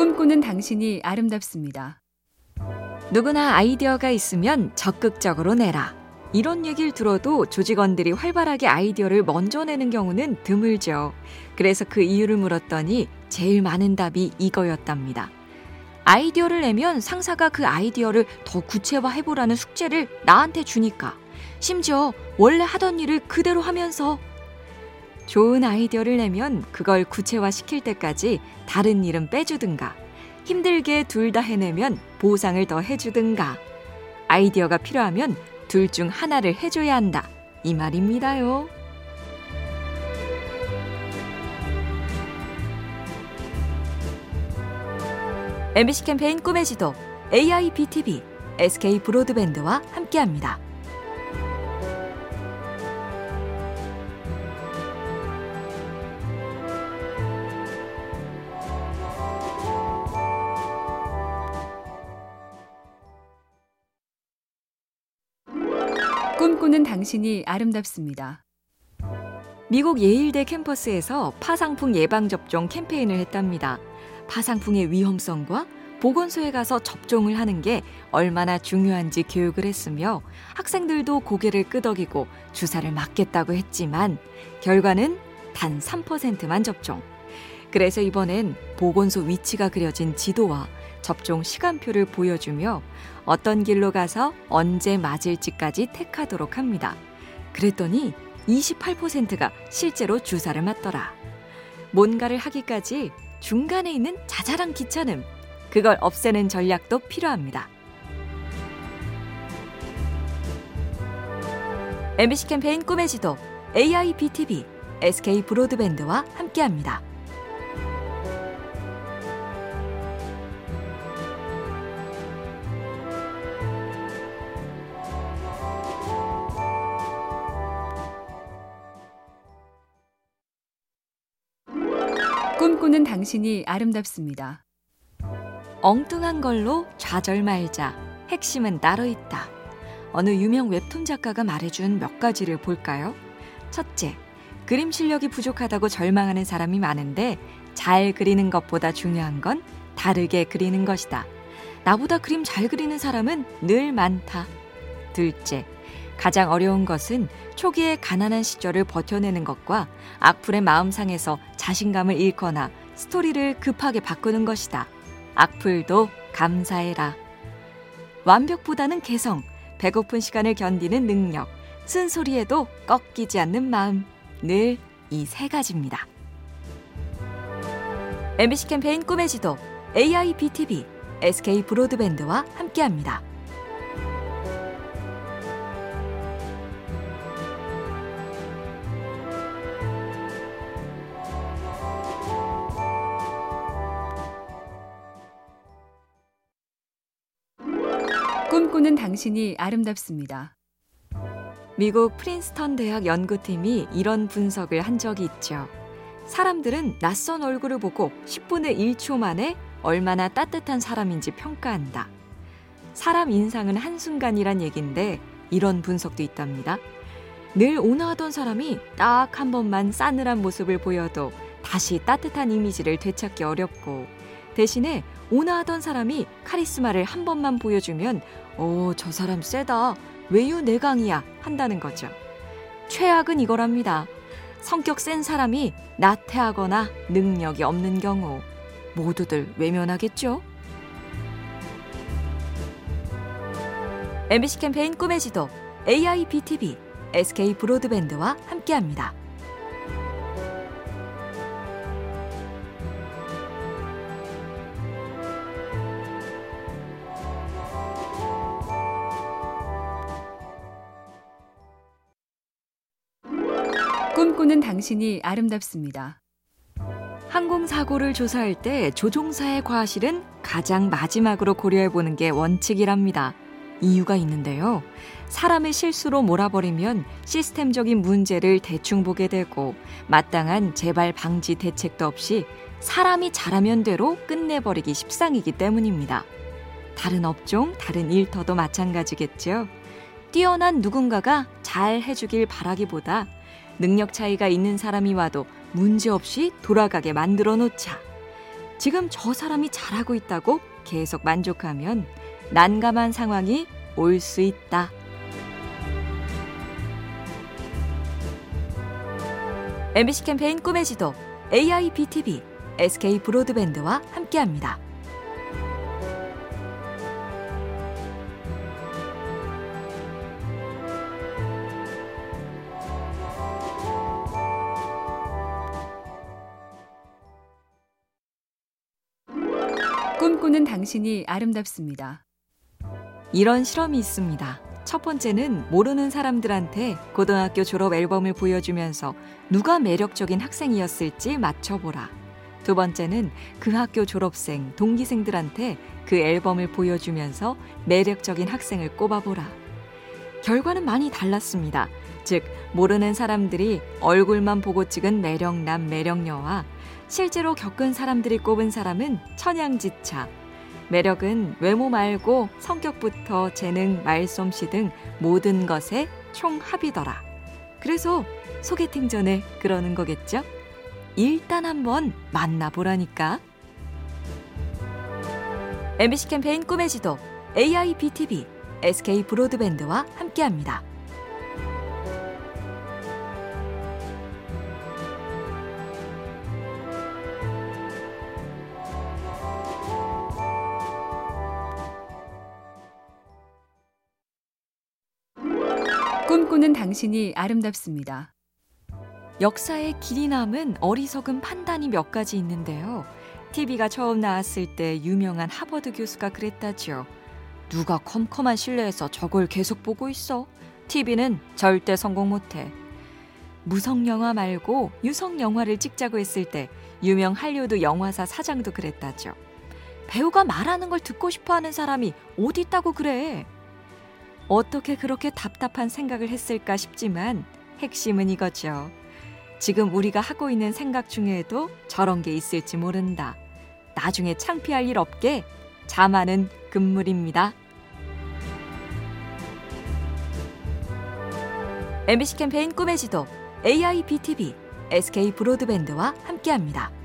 꿈꾸는 당신이 아름답습니다. 누구나 아이디어가 있으면 적극적으로 내라. 이런 얘기를 들어도 조직원들이 활발하게 아이디어를 먼저 내는 경우는 드물죠. 그래서 그 이유를 물었더니 제일 많은 답이 이거였답니다. 아이디어를 내면 상사가 그 아이디어를 더 구체화해보라는 숙제를 나한테 주니까. 심지어 원래 하던 일을 그대로 하면서 좋은 아이디어를 내면 그걸 구체화시킬 때까지 다른 일은 빼주든가 힘들게 둘 다 해내면 보상을 더 해주든가 아이디어가 필요하면 둘 중 하나를 해줘야 한다 이 말입니다요. MBC 캠페인 꿈의 지도 AIBTV SK 브로드밴드와 함께합니다. 꿈꾸는 당신이 아름답습니다. 미국 예일대 캠퍼스에서 파상풍 예방접종 캠페인을 했답니다. 파상풍의 위험성과 보건소에 가서 접종을 하는 게 얼마나 중요한지 교육을 했으며 학생들도 고개를 끄덕이고 주사를 맞겠다고 했지만 결과는 단 3%만 접종. 그래서 이번엔 보건소 위치가 그려진 지도와 접종 시간표를 보여주며 어떤 길로 가서 언제 맞을지까지 택하도록 합니다. 그랬더니 28%가 실제로 주사를 맞더라. 뭔가를 하기까지 중간에 있는 자잘한 귀찮음, 그걸 없애는 전략도 필요합니다. MBC 캠페인 꿈의 지도 AIBTV SK 브로드밴드와 함께합니다. 꿈꾸는 당신이 아름답습니다. 엉뚱한 걸로 좌절 말자. 핵심은 따로 있다. 어느 유명 웹툰 작가가 말해준 몇 가지를 볼까요? 첫째, 그림 실력이 부족하다고 절망하는 사람이 많은데 잘 그리는 것보다 중요한 건 다르게 그리는 것이다. 나보다 그림 잘 그리는 사람은 늘 많다. 둘째, 가장 어려운 것은 초기에 가난한 시절을 버텨내는 것과 악플의 마음 상해서 자신감을 잃거나 스토리를 급하게 바꾸는 것이다. 악플도 감사해라. 완벽보다는 개성, 배고픈 시간을 견디는 능력, 쓴소리에도 꺾이지 않는 마음. 늘 이 세 가지입니다. MBC 캠페인 꿈의 지도 AIBTV SK 브로드밴드와 함께합니다. 꿈꾸는 당신이 아름답습니다. 미국 프린스턴 대학 연구팀이 이런 분석을 한 적이 있죠. 사람들은 낯선 얼굴을 보고 10분의 1초 만에 얼마나 따뜻한 사람인지 평가한다. 사람 인상은 한순간이란 얘긴데 이런 분석도 있답니다. 늘 온화하던 사람이 딱 한 번만 싸늘한 모습을 보여도 다시 따뜻한 이미지를 되찾기 어렵고 대신에 온화하던 사람이 카리스마를 한 번만 보여주면 오, 저 사람 세다. 외유 내강이야. 한다는 거죠. 최악은 이거랍니다. 성격 센 사람이 나태하거나 능력이 없는 경우 모두들 외면하겠죠? MBC 캠페인 꿈의 지도 AIBTV SK 브로드밴드와 함께합니다. 꿈꾸는 당신이 아름답습니다. 항공사고를 조사할 때 조종사의 과실은 가장 마지막으로 고려해보는 게 원칙이랍니다. 이유가 있는데요. 사람의 실수로 몰아버리면 시스템적인 문제를 대충 보게 되고 마땅한 재발 방지 대책도 없이 사람이 잘하면 대로 끝내버리기 십상이기 때문입니다. 다른 업종, 다른 일터도 마찬가지겠죠. 뛰어난 누군가가 잘 해주길 바라기보다 능력 차이가 있는 사람이 와도 문제없이 돌아가게 만들어 놓자. 지금 저 사람이 잘하고 있다고 계속 만족하면 난감한 상황이 올 수 있다. MBC 캠페인 꿈의 지도 AIBTV SK 브로드밴드와 함께합니다. 꿈꾸는 당신이 아름답습니다. 이런 실험이 있습니다. 첫 번째는 모르는 사람들한테 고등학교 졸업 앨범을 보여주면서 누가 매력적인 학생이었을지 맞춰보라. 두 번째는 그 학교 졸업생, 동기생들한테 그 앨범을 보여주면서 매력적인 학생을 꼽아보라. 결과는 많이 달랐습니다. 즉, 모르는 사람들이 얼굴만 보고 찍은 매력남, 매력녀와 실제로 겪은 사람들이 꼽은 사람은 천양지차. 매력은 외모 말고 성격부터 재능, 말솜씨 등 모든 것의 총합이더라. 그래서 소개팅 전에 그러는 거겠죠? 일단 한번 만나보라니까. MBC 캠페인 꿈의 지도 AIBTV SK 브로드밴드와 함께합니다. 꿈꾸는 당신이 아름답습니다. 역사의 길이 남은 어리석은 판단이 몇 가지 있는데요. TV가 처음 나왔을 때 유명한 하버드 교수가 그랬다죠. 누가 컴컴한 실내에서 저걸 계속 보고 있어? TV는 절대 성공 못해. 무성 영화 말고 유성 영화를 찍자고 했을 때 유명 할리우드 영화사 사장도 그랬다죠. 배우가 말하는 걸 듣고 싶어 하는 사람이 어디 있다고 그래? 어떻게 그렇게 답답한 생각을 했을까 싶지만 핵심은 이거죠. 지금 우리가 하고 있는 생각 중에도 저런 게 있을지 모른다. 나중에 창피할 일 없게 자만은 금물입니다. MBC 캠페인 꿈의 지도 AIBTV SK 브로드밴드와 함께합니다.